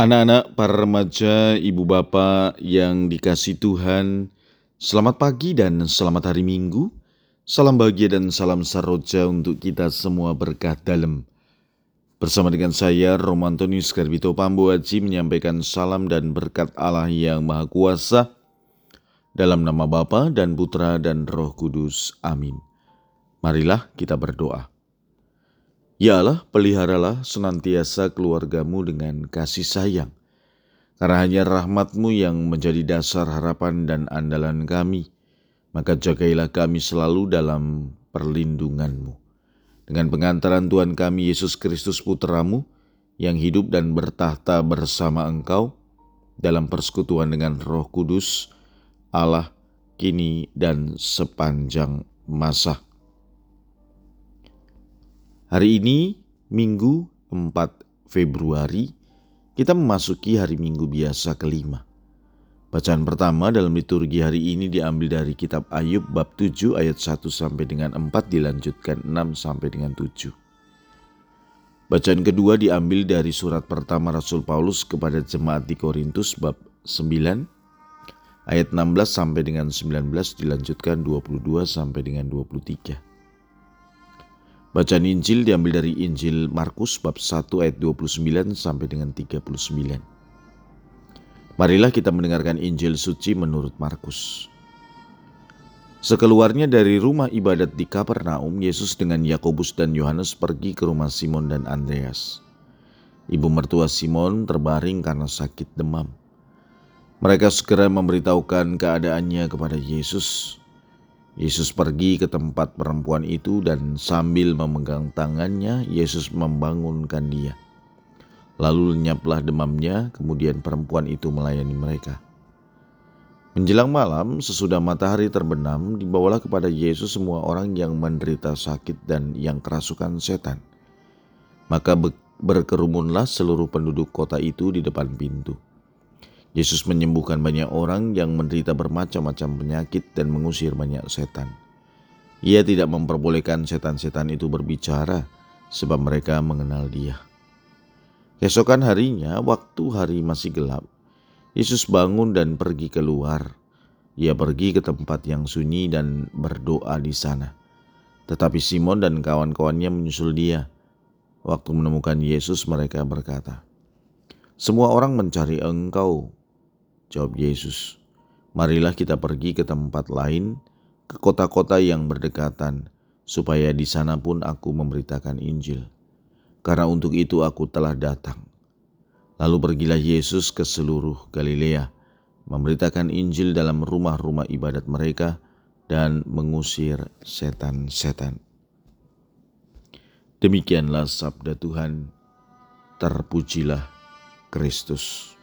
Anak-anak, para remaja, ibu bapak yang dikasih Tuhan, selamat pagi dan selamat hari Minggu. Salam bahagia dan salam saroja untuk kita semua berkah dalam. Bersama dengan saya, Romantonius Garbito Pambu Haji menyampaikan salam dan berkat Allah yang Maha Kuasa dalam nama Bapa dan Putra dan Roh Kudus. Amin. Marilah kita berdoa. Ya Allah, peliharalah senantiasa keluargamu dengan kasih sayang. Karena hanya rahmatmu yang menjadi dasar harapan dan andalan kami, maka jagailah kami selalu dalam perlindunganmu. Dengan pengantaran Tuhan kami Yesus Kristus Putramu, yang hidup dan bertahta bersama engkau, dalam persekutuan dengan roh kudus, Allah, kini dan sepanjang masa. Hari ini Minggu 4 Februari kita memasuki hari Minggu biasa kelima. Bacaan pertama dalam liturgi hari ini diambil dari kitab Ayub bab 7 ayat 1 sampai dengan 4 dilanjutkan 6 sampai dengan 7. Bacaan kedua diambil dari surat pertama Rasul Paulus kepada jemaat di Korintus bab 9 ayat 16 sampai dengan 19 dilanjutkan 22 sampai dengan 23. Bacaan Injil diambil dari Injil Markus bab 1 ayat 29 sampai dengan 39. Marilah kita mendengarkan Injil suci menurut Markus. Sekeluarnya dari rumah ibadat di Kapernaum, Yesus dengan Yakobus dan Yohanes pergi ke rumah Simon dan Andreas. Ibu mertua Simon terbaring karena sakit demam. Mereka segera memberitahukan keadaannya kepada Yesus. Yesus pergi ke tempat perempuan itu dan sambil memegang tangannya, Yesus membangunkan dia. Lalu lenyaplah demamnya, kemudian perempuan itu melayani mereka. Menjelang malam, sesudah matahari terbenam, dibawalah kepada Yesus semua orang yang menderita sakit dan yang kerasukan setan. Maka berkerumunlah seluruh penduduk kota itu di depan pintu. Yesus menyembuhkan banyak orang yang menderita bermacam-macam penyakit dan mengusir banyak setan. Ia tidak memperbolehkan setan-setan itu berbicara, sebab mereka mengenal Dia. Keesokan harinya, waktu hari masih gelap, Yesus bangun dan pergi keluar. Ia pergi ke tempat yang sunyi dan berdoa di sana. Tetapi Simon dan kawan-kawannya menyusul Dia. Waktu menemukan Yesus, mereka berkata, "Semua orang mencari Engkau, Jawab Yesus, marilah kita pergi ke tempat lain, ke kota-kota yang berdekatan, supaya di sana pun aku memberitakan Injil. Karena untuk itu aku telah datang. Lalu pergilah Yesus ke seluruh Galilea, memberitakan Injil dalam rumah-rumah ibadat mereka, dan mengusir setan-setan. Demikianlah sabda Tuhan, terpujilah Kristus.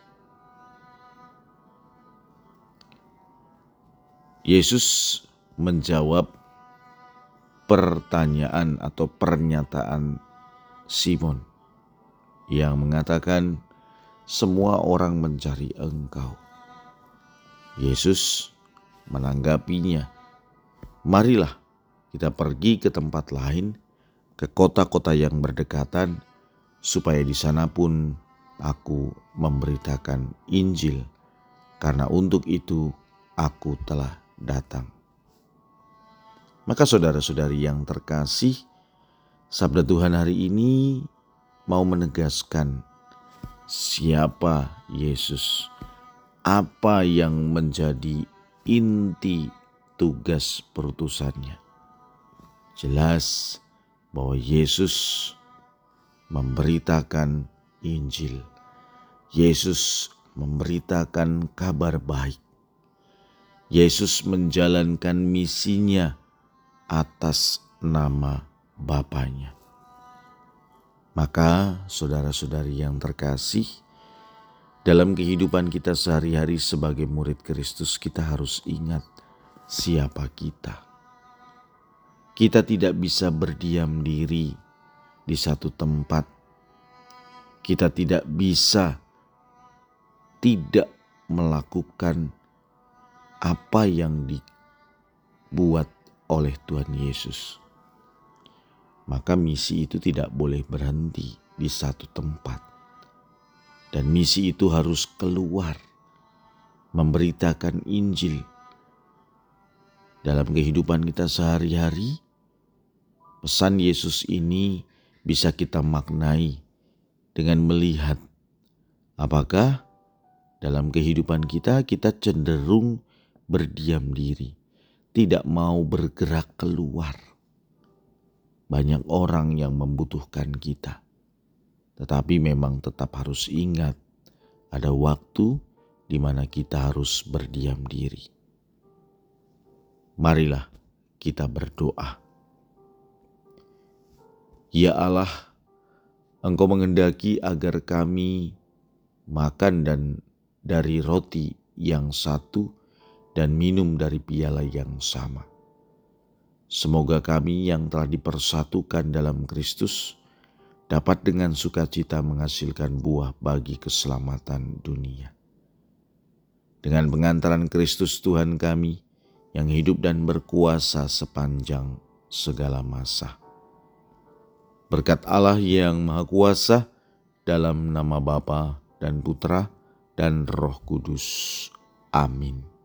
Yesus menjawab pertanyaan atau pernyataan Simon yang mengatakan semua orang mencari engkau. Yesus menanggapinya, marilah kita pergi ke tempat lain, ke kota-kota yang berdekatan, supaya di sana pun aku memberitakan Injil, karena untuk itu aku telah datang. Maka saudara-saudari yang terkasih, sabda Tuhan hari ini mau menegaskan siapa Yesus, apa yang menjadi inti tugas perutusannya. Jelas bahwa Yesus memberitakan Injil. Yesus memberitakan kabar baik. Yesus menjalankan misinya atas nama Bapaknya. Maka saudara-saudari yang terkasih, dalam kehidupan kita sehari-hari sebagai murid Kristus kita harus ingat siapa kita. Kita tidak bisa berdiam diri di satu tempat. Kita tidak bisa tidak melakukan apa yang dibuat oleh Tuhan Yesus. Maka misi itu tidak boleh berhenti di satu tempat. Dan misi itu harus keluar, memberitakan Injil dalam kehidupan kita sehari-hari. Pesan Yesus ini bisa kita maknai dengan melihat apakah dalam kehidupan kita kita cenderung berdiam diri, tidak mau bergerak keluar. Banyak orang yang membutuhkan kita, tetapi memang tetap harus ingat ada waktu di mana kita harus berdiam diri. Marilah kita berdoa. Ya Allah, Engkau mengendaki agar kami makan dan dari roti yang satu dan minum dari piala yang sama. Semoga kami yang telah dipersatukan dalam Kristus dapat dengan sukacita menghasilkan buah bagi keselamatan dunia. Dengan pengantaran Kristus Tuhan kami yang hidup dan berkuasa sepanjang segala masa. Berkat Allah yang Maha Kuasa dalam nama Bapa dan Putra dan Roh Kudus. Amin.